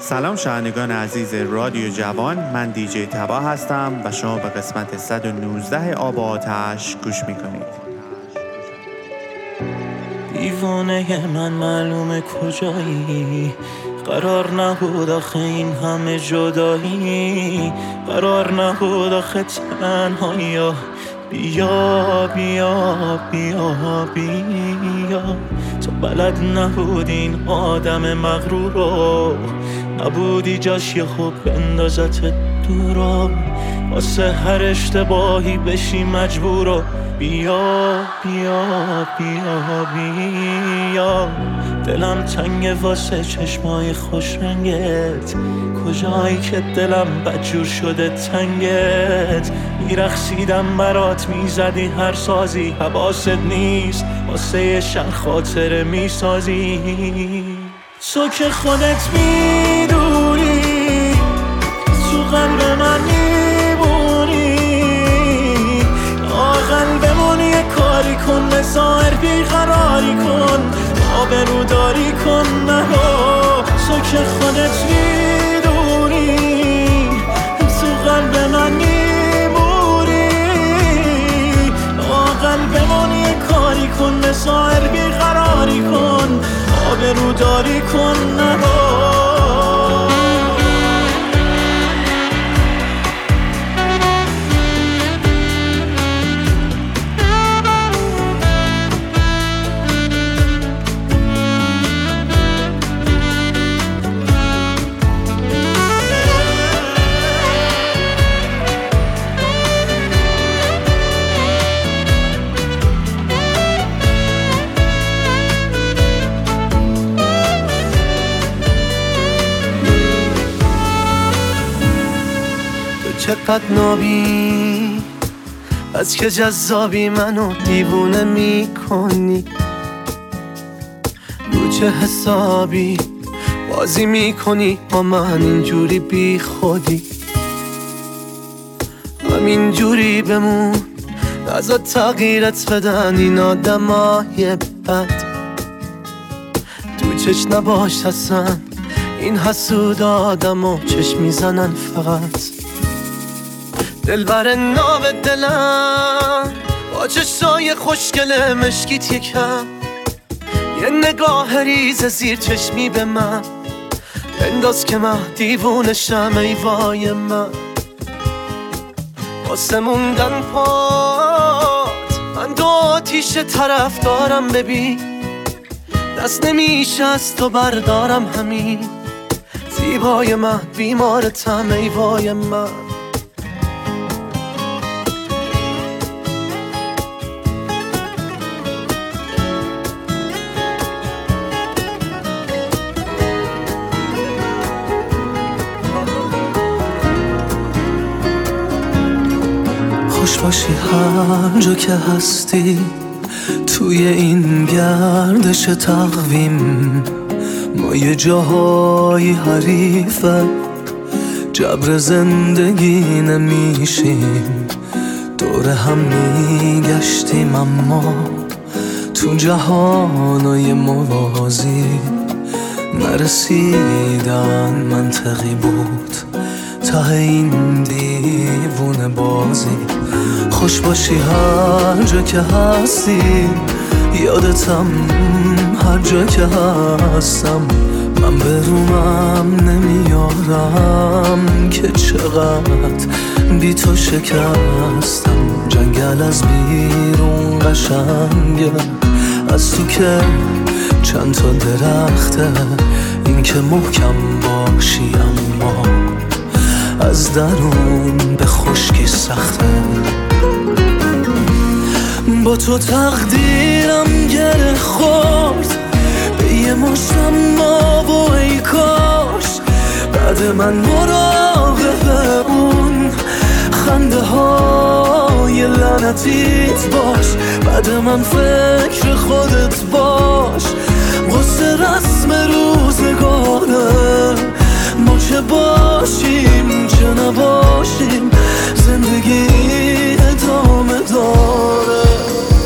سلام شنوندگان عزیز رادیو جوان من دیجی تبا هستم و شما به قسمت 119 آب آتش گوش می‌کنید. دیوانه من معلومه کجایی؟ قرار نبود آخه این همه جدایی. قرار نبود آخه تنهایی. بیا بیا بیا بیا. تو بلد نبود این آدم مغرور رو. نبودی جاش یه خوب بندازت دورا واسه هر اشتباهی بشی مجبور بیا بیا بیا بیا. دلم تنگ واسه چشمای خوش رنگت. کجایی که دلم بدجور شده تنگت؟ میرخسیدم برات می‌زدی هر سازی حواست نیست. واسه شن خاطر می‌سازی. تو که خودت می‌دونی تو قلب من میبونی یه کاری کن بی بیقراری کن. آبروداری کن نرو تو که خودت می‌دونی. تو قلب من میمونی. قلبمون یه کاری کن بی بیقراری کن. آبروداری کن نرو چقدر نابی؟ از که جذابی منو دیوونه می‌کنی؟ رو چه حسابی بازی می‌کنی با من؟ اینجوری بی خودی. همین جوری بمون نزا تغییرت بدن این آدمای بد. تو چش نباش هستن این حسود آدم و چشم می‌زنن فقط. دلبر ناب دلم. با چشای خوشگل مشکیت یکم. یه نگاه ریز زیر چشمی به من. بنداز که من دیوونشم ای وای من. واسه موندن پات من دو آتیش طرف دارم ببین. دست نمیشه از تو بردارم همین. زیبای من بیمارتم ای وای من. باشی هر جا که هستی توی این گردش تقویم. ما یه جاهای حریفه جبر زندگی نمیشیم. دور هم میگشتیم اما تو جهانای موازی. نرسیدن منطقی بود ته این دیوون بازی. خوش باشی هر جا که هستی یادتم هر جا که هستم. من به رومم نمیارم که چقدر بی تو شکستم. جنگل از بیرون قشنگه. از تو که چند تا درخته. این که محکم باشی اما از درون به خشکی سخته. تو تقدیرم گره خورد. به یه مشتم ما و ای کاش. بعد من مراقب اون خنده های لعنتیت باش. بعد من فکر خودت باش. قصه رسم روزگاره ما چه باشیم چه نباشیم. زندگی ادامه داره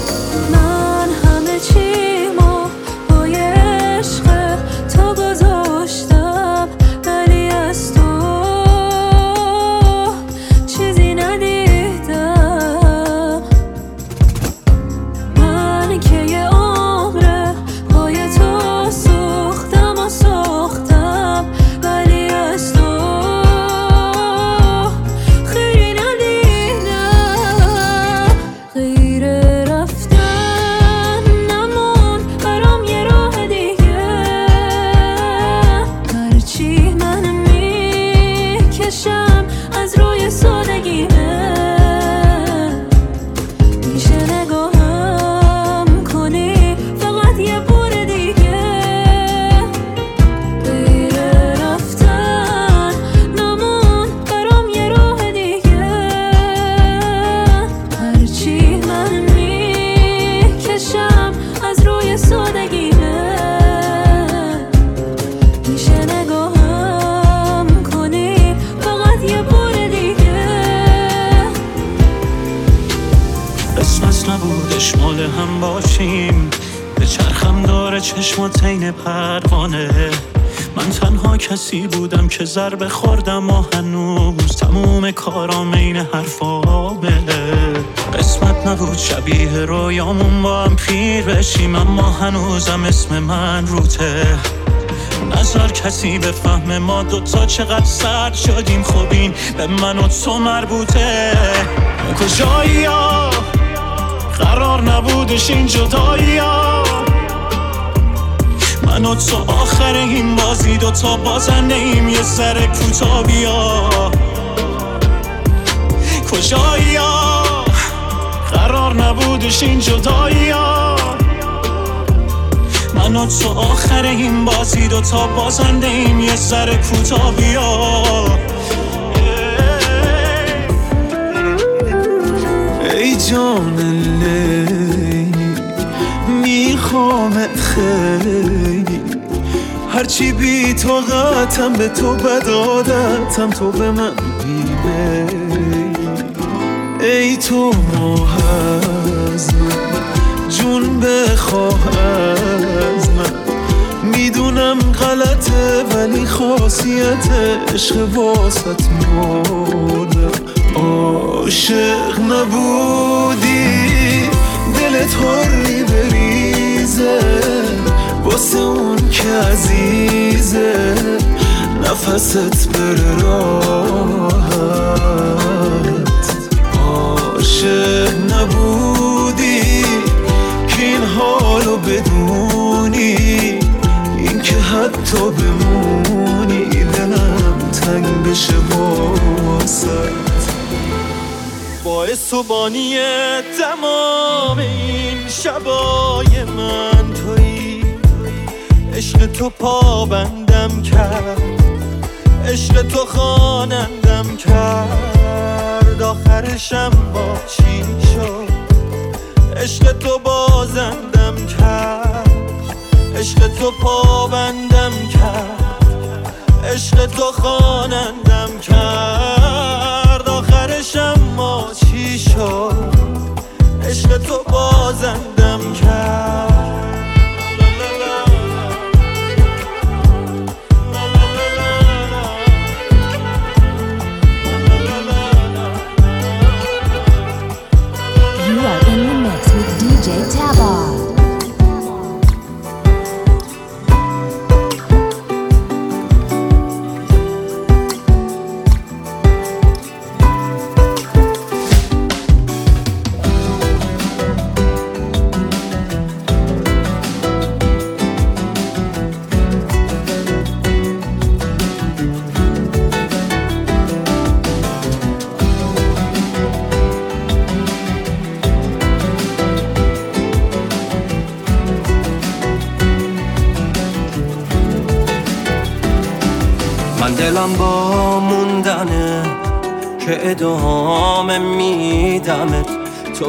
کسی بودم که ضربه خوردم و هنوز تموم کارام این حرفامه قسمت نبود. شبیه رویامون با هم پیر بشیم اما هنوزم اسم من روته. نظر کسی به فهم ما دوتا چقدر سرد شدیم. خوبین به من و تو مربوطه. کجایی ها قرار نبودش این جدایی من و تو آخر این بازی دوتا بازنده ایم یه سر کوتا بیا. کجایی قرار نبودش این جدایی من و تو آخر این بازی دوتا بازنده ایم یه سر کوتا بیا. ای جان میخوامت خیلی. هرچی بی طاقتم به تو بدادتم تو به من بیمیلی ای تو از من جون بخواه از من. می‌دونم غلطه ولی خاصیت عشق واسط مردم عاشق نبودی دلت حری بریزه واسه اون که عزیزه نفست بره راحت عاشق نبودی که این حالو بدونی این که حتی بمونی دلم تنگ بشه واسه. باعث و بانی تمام این شبای من تویی عشق تو پابندم کرد. عشق تو خانندم کرد. آخرشم با چی شد؟ عشق تو بازندم کرد. عشق تو پابندم کرد. عشق تو خانندم کرد. شد عشق تو بازندم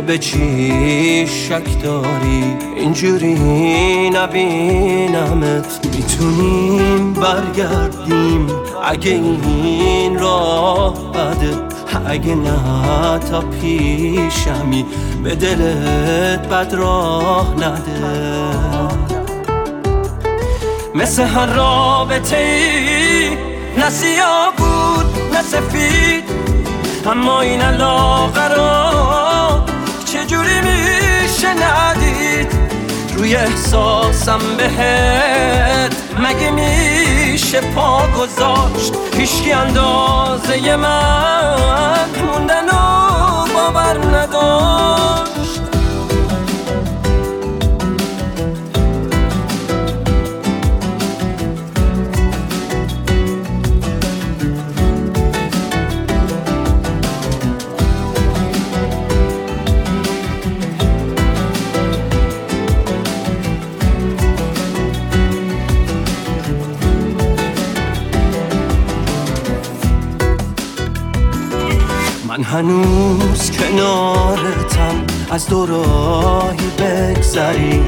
به چی شک داری؟ اینجوری نبینمت. می‌تونیم برگردیم. اگه این راه بده اگه نه تا پیشمی به دلت بد راه نده. مثل هر رابطه نه سیاه بود نه سفید اما این علاقه را چجوری میشه ندید. روی احساسم بهت مگه میشه پا گذاشت؟ هیچکی اندازه من موندن و باور نداشت. من هنوز کنارتم. از دوراهی بگذر بگذری.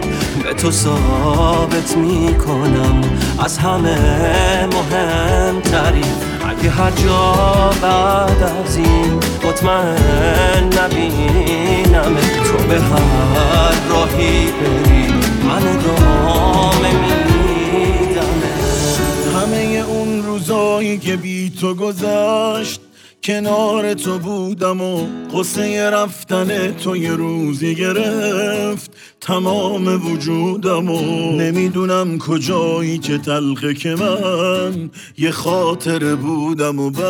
به تو ثابت می‌کنم. از همه مهمتری. اگه هر جا بعد از این مطمئن نبینم تو به هر راهی بری. من ادامه میدم. همه اون روزایی که بی تو گذشت کنار تو بودم و قصه رفتن تو یه روزی گرفت. تمام وجودم و نمی‌دونم کجایی که تلخه که من یه خاطر بودم و بعد.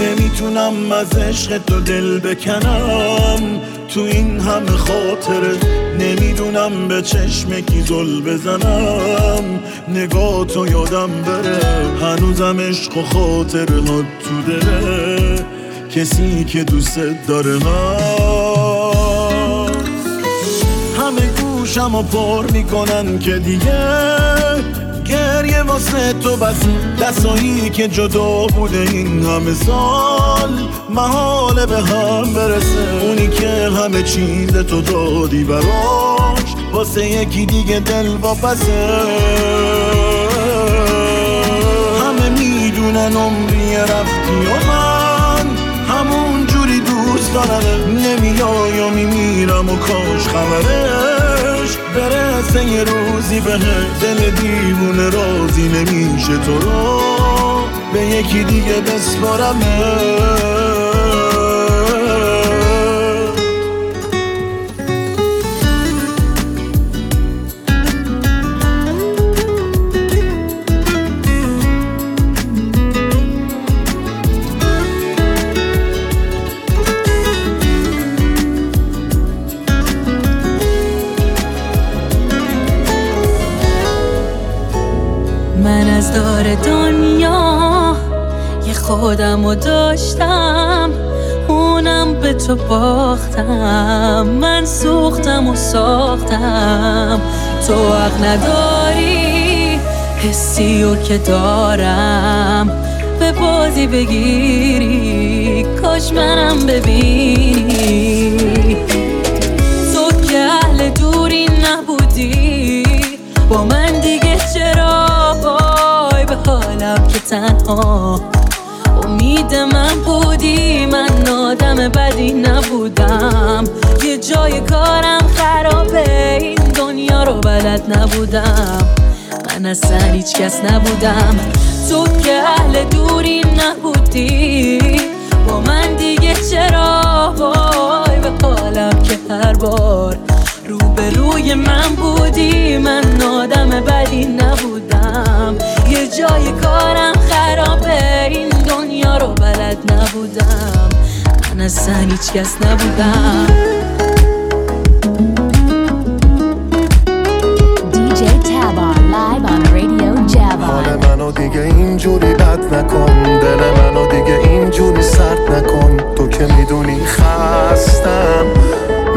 نمی‌تونم از عشق تو دل بکنم. تو این همه خاطره نمی‌دونم به چشم کی زل بزنم. نگاه تو یادم بره هنوزم عشق و خاطر ها تو دله. کسی که دوست داره من همه گوشم و پر می‌کنن که دیگه گریه واسه تو بس. دستایی که جدا بوده این همه سال محال به هم برسه. اونی که همه چیز تو دادی براش واسه یکی دیگه دل واپسه. همه می‌دونن عمری رفتی و من همون جوری دوست دارم. نمیای و میمیرم و کاش خبرش برسه یه روزی به دل دیوونه رازی نمیشه تو رو به یکی دیگه بسپارم از دار دنیا. یه خودم و داشتم اونم به تو باختم. من سوختم و ساختم. تو حق نداری حسی و که دارم. به بازی بگیری کاش منم ببینی. تنها. امید من بودی من آدم بدی نبودم. یه جای کارم خرابه این دنیا رو بلد نبودم. من اصلا هیچ کس نبودم. تو که اهل دوری نبودی. با من دیگه چرا؟ وای به من اصلا هیچ کس نبودم. حال. منو دیگه اینجوری بد نکن دل منو دیگه اینجوری سرد نکن. تو که می‌دونی خستم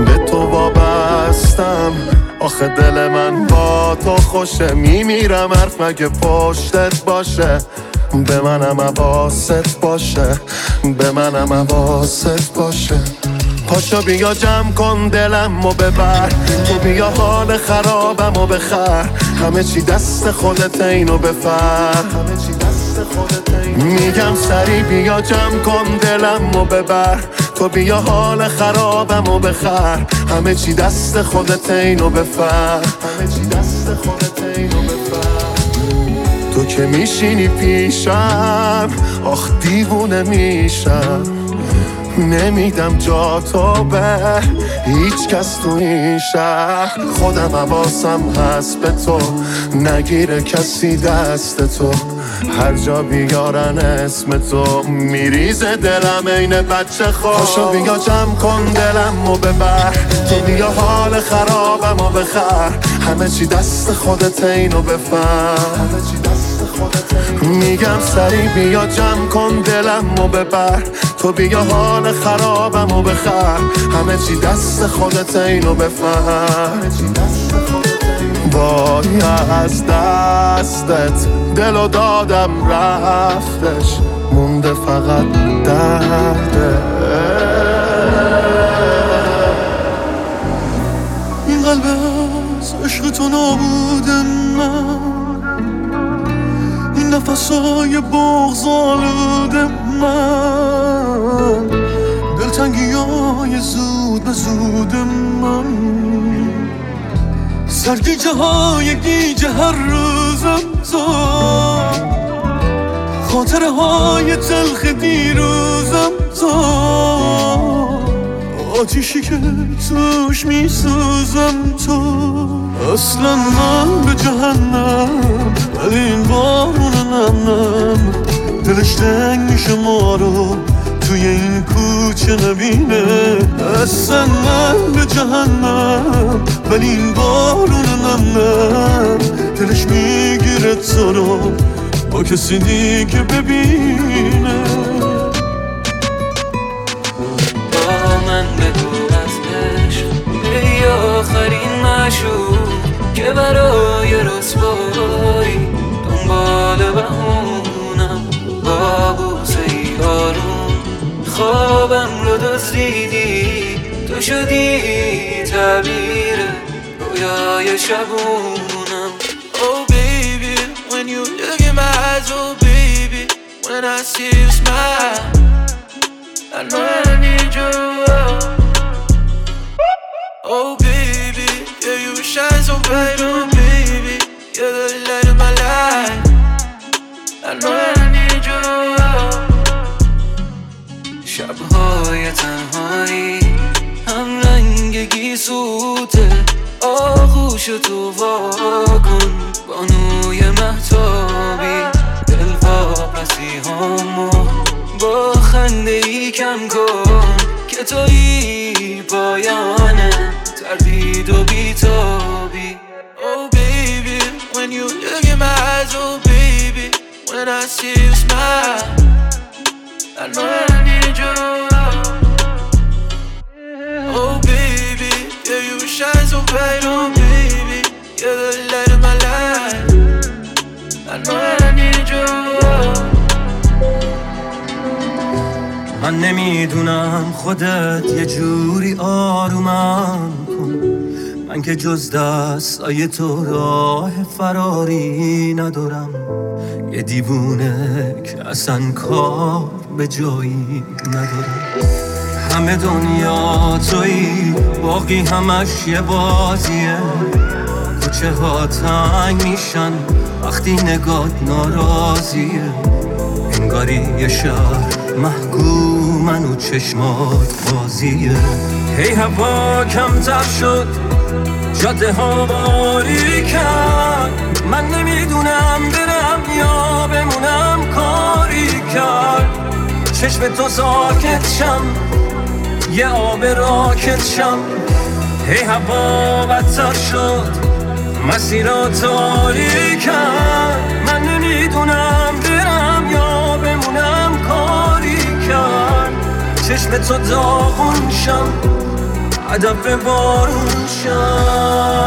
به تو وابستم. آخه دل من با تو خوشه میمیرم حرف مگه پشتت باشه؟ به منم حواست باشه به منم حواست باشه. پاشو بیا جمع کن دلم و ببر تو بیا حال خرابم و بخر. همه چی دست خودت اینو بفر. میگم سری بیا جمع کن دلم و ببر. تو بیا حال خرابم و بخر. همه چی دست خودت اینو بفر. همه چی دست خودت اینو بفر. که میشینی پیشم آخ دیوونه میشم. نمیدم جا تو به هیچ کس تو این شهر. خودم حواسم هست به تو نگیره کسی دست تو. هر جا بیارن اسم تو میریزه دلم عین بچه خواه پاشو بیا جمع کن دلم و ببر. بیا حال خرابم و بخر. همه چی دست خودت اینو بفر میگم سری بیا جمع کن دلم و ببر. تو بیا حال خرابم و بخر. همه چی دست خودت اینو بفهم. بایی از دستت دل و دادم رفتش. مونده فقط درده. این قلب از عشق تو نابود. بغض آلوده من. دلتنگی های زود به زود من. سرگیجه های گیجه هر روزم تو خاطره های تلخ دیروزم تو آتیشی که توش میسوزم تو اصلا من به جهنم ولی این بارون نم دلش تنگ میشه ما رو توی این کوچه نبینه. اصلا من به جهنم ولی این بارون نم دلش می‌گیره تو رو با کسی دیگه ببینه. شدی تعبیر رویای شبونم Oh baby when you look in my eyes oh baby when I see you smile I know I need you آغوش تو وا کن بانوی محتابی دل واپسی همو با خنده ای کم کن که توی پایانه تردید و بیتابی Oh baby, when you look in my eyes, oh baby When I see you smile I know I need you Oh baby, yeah you shine so bright, نمی‌دونم خودت یه جوری آرومم کن. من که جز دستای تو راه فراری ندارم. یه دیوونه که اصلا کار به جایی ندارم. همه دنیا تویی باقی همش یه بازیه. کوچه ها تنگ میشن وقتی نگات ناراضیه. انگاری یه شهر محکومن و چشمات بازیه. هی هوا کمتر شد جاده ها باری کرد. من نمی‌دونم برم یا بمونم کاری کرد. چشم تو ساکت شم یه آب راکت شم. هی هوا بدتر شد مسیرا تاری کرد. من نمی‌دونم چشم تو داغون شم هدف بارون شم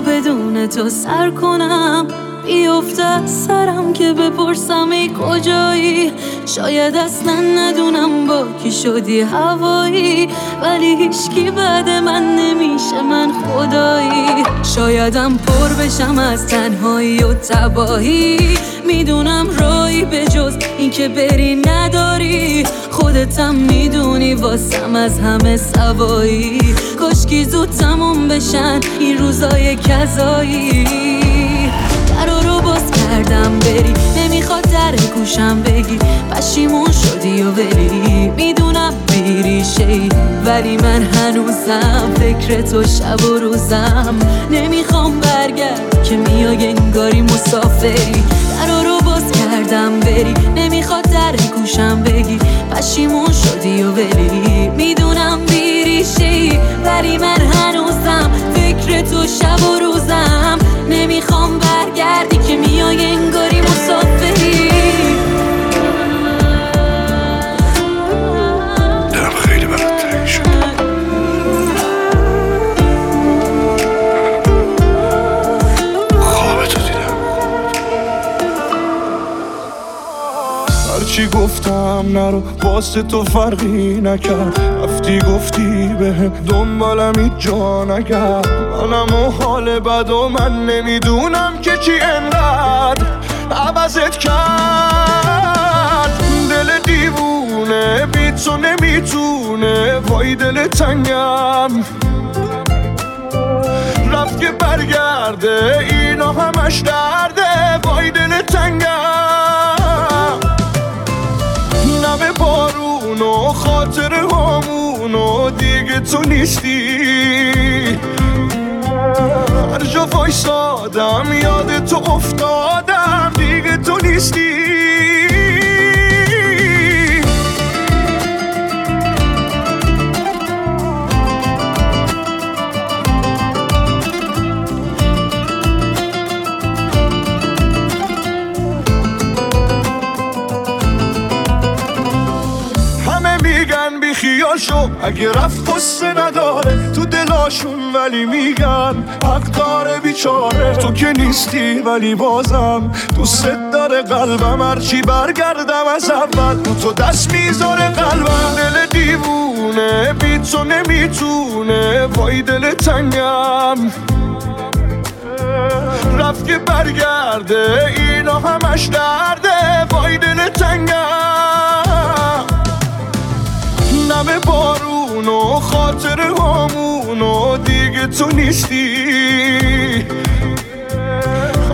بدون تو سر کنم. بیفته سرم که بپرسم ای کجایی؟ شاید اصلا ندونم با کی شدی هوایی. ولی هیچکی بعد من نمیشه من خدایی. شایدم پر بشم از تنهایی و تباهی. می‌دونم رایی به جز اینکه بری نداری. خودتم می‌دونی واسم از همه سوایی. کاشکی زود تموم بشن این روزای کذایی. در رو باز کردم بری. نمی‌خواد در گوشم بگی. پشیمون شدی و بری. می‌دونم بیریشه ولی من هنوزم فکر تو شب و روزم. نمی‌خوام برگرد که میای انگاری مسافری. در کردم بری. نمی‌خواد در گوشم بگی. پشیمون شدی و بری. می‌دونم بیریشه ای ولی من هنوزم فکر تو شب و روزم نرو واسه تو فرقی نکرد. رفتی گفتی به دنبالم هیچ جا نکرد منم و حال بد و من نمی‌دونم که چی انقدر عوضت کرد. دل دیوونه بی تو نمی‌تونه. وای دل تنگم. رفت که برگرده اینا همش درده. وای دل تنگم. و خاطر همون و دیگه تو نیستی. هر جا وایسادم یاد تو افتادم دیگه تو نیستی. اگه رفت قصه نداره تو دلاشون ولی میگن حق داره بیچاره. تو که نیستی ولی بازم دوست داره قلبم هرچی برگردم از اول رو تو دست می‌ذاره قلبم. دل دیوونه بی تو نمی‌تونه وای دل تنگم. رفت که برگرده اینا همش درده وای دل تنگم. بارون و خاطر همون دیگه تو نیستی.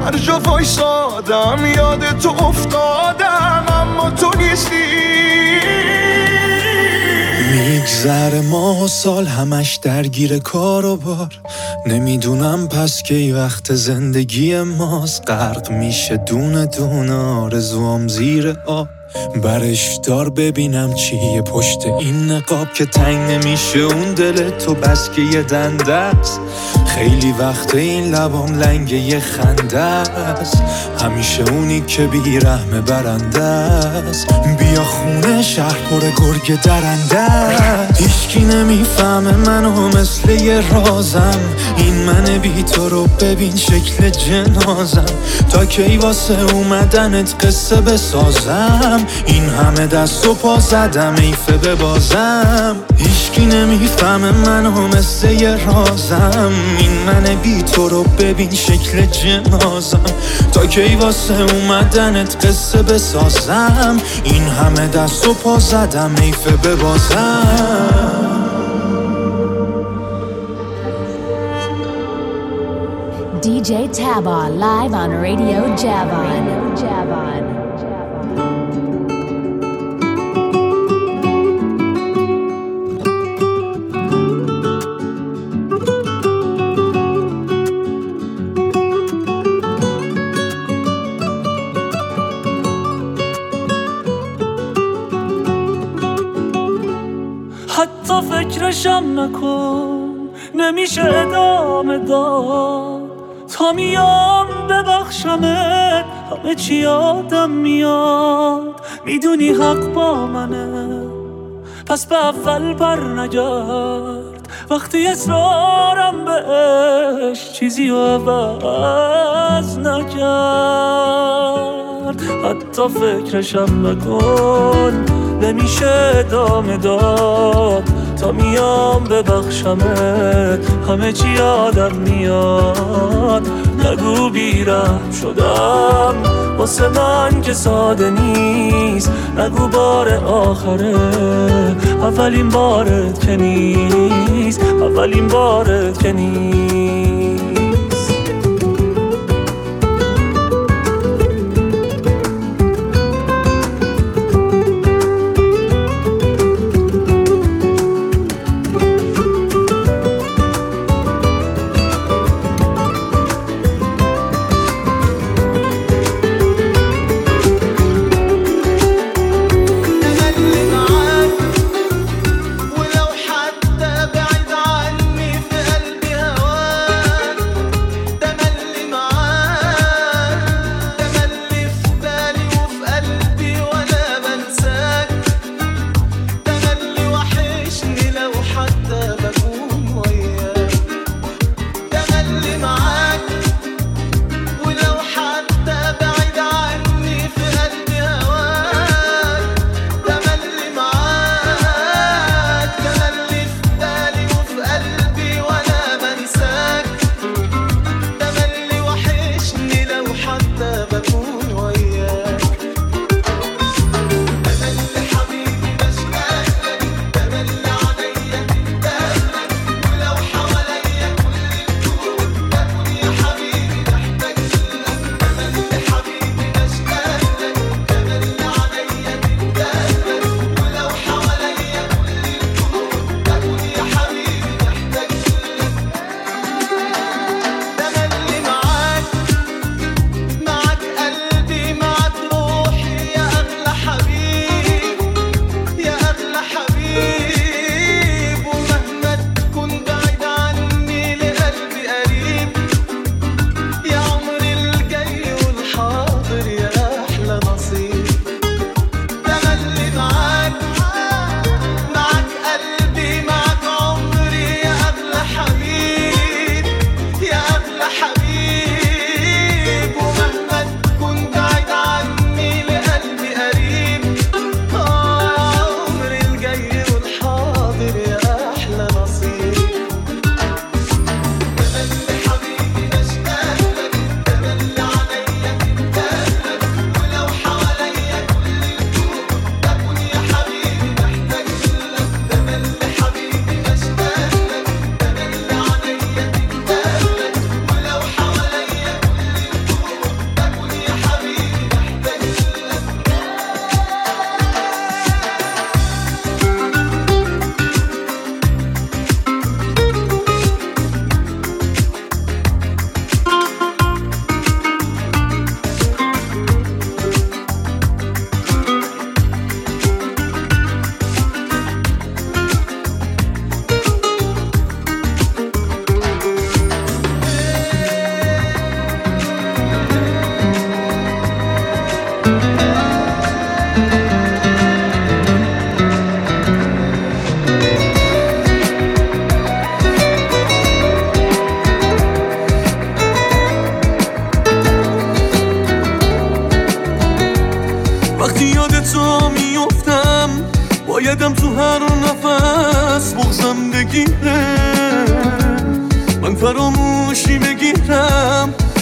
هر جا وایسادم یاد تو افتادم اما تو نیستی. میگذر ماه و سال همش درگیر کار و بار. نمی‌دونم پس کی وقت زندگی ماست. غرق میشه دونه دونه آرزوام زیر آب. برش دار ببینم چیه پشت این نقاب که تنگ نمیشه. اون دل تو بس که یه دنده خیلی وقت این لبام لنگ یه خنده است. همیشه اونی که بیرحم برنده است. بیا خونه شهر پر گرگ درنده است. هیچکی نمی‌فهمه منو مثل یه رازم. این من بی تو رو ببین شکل جنازم. تا کی واسه اومدنت قصه بسازم؟ این همه دست و پا زدم. ایفه ببازم هیچکی نمی‌فهمه منو مثل یه رازم. این من بی تو رو ببین شکل جنازم. تا کی واسه اومدنت قصه بسازم؟ این همه دست و پا زدم. ایفه ببازم DJ Tabon live on Radio Javon. Javon. فکرشم نکن. نمیشه ادامه داد. تا میام ببخشمت همه چی یادم میاد. می‌دونی حق با منه. پس به اول بر نگرد. وقتی اصرارم بهش چیزی رو عوض نکرد. حتی فکرشم نکن. نمیشه ادامه داد. تا میام ببخشمت همه چی یادم میاد. نگو بیرم شدم واسه من که ساده نیست. نگو بار آخره اولین بارت که نیست. اولین بارت که نیست.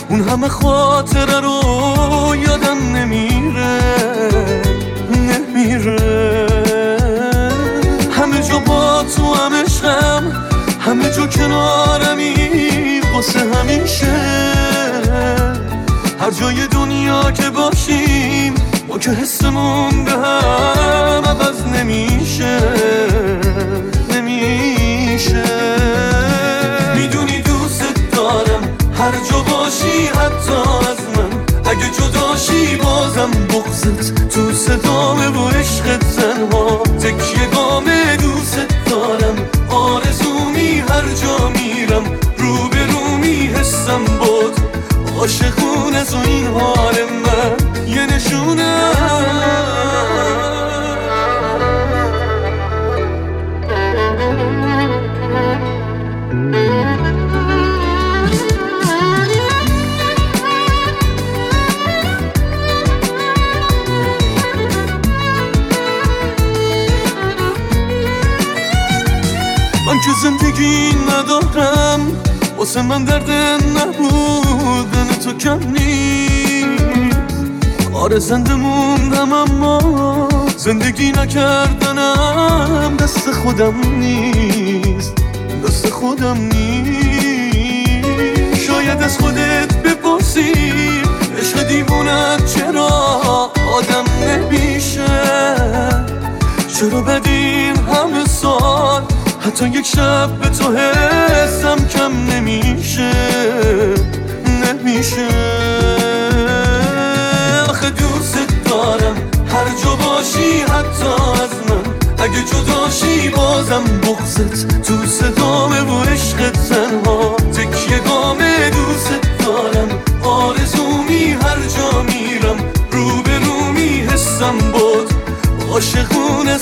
اون همه خاطره رو یادم نمیره نمیره. همه جا با تو هم عشقم همه جا کنارمی واسه همیشه. هر جای دنیا که باشیم ما که حسمون به هم عوض نمیشه نمیشه. هر جا باشی حتی از من. اگه جداشی بازم بغزت تو صدامه و عشقت تنها. تکیه گامه دوست دارم. آرزومی هر جا میرم. رو به رو میحسم باد. عاشقون از این حال من. یه نشونه زندگی ندارم واسه من درد نبودن تو کم نیست. آره زنده موندم اما زندگی نکردنم دست خودم نیست دست خودم نیست. شاید از خودت بپرسی عشق دیوونت چرا آدم نمیشه؟ چرا بدین همه سال حتی یک شب به تو حسم کم نمیشه نمیشه. آخه دوست دارم هر جا باشی حتی از من. اگه جداشی بازم بغزت تو صدامه و عشقت تنها. تکیه گامه دوست دارم آرزومی هر جا میرم. رو به رو میحسم باد عاشقون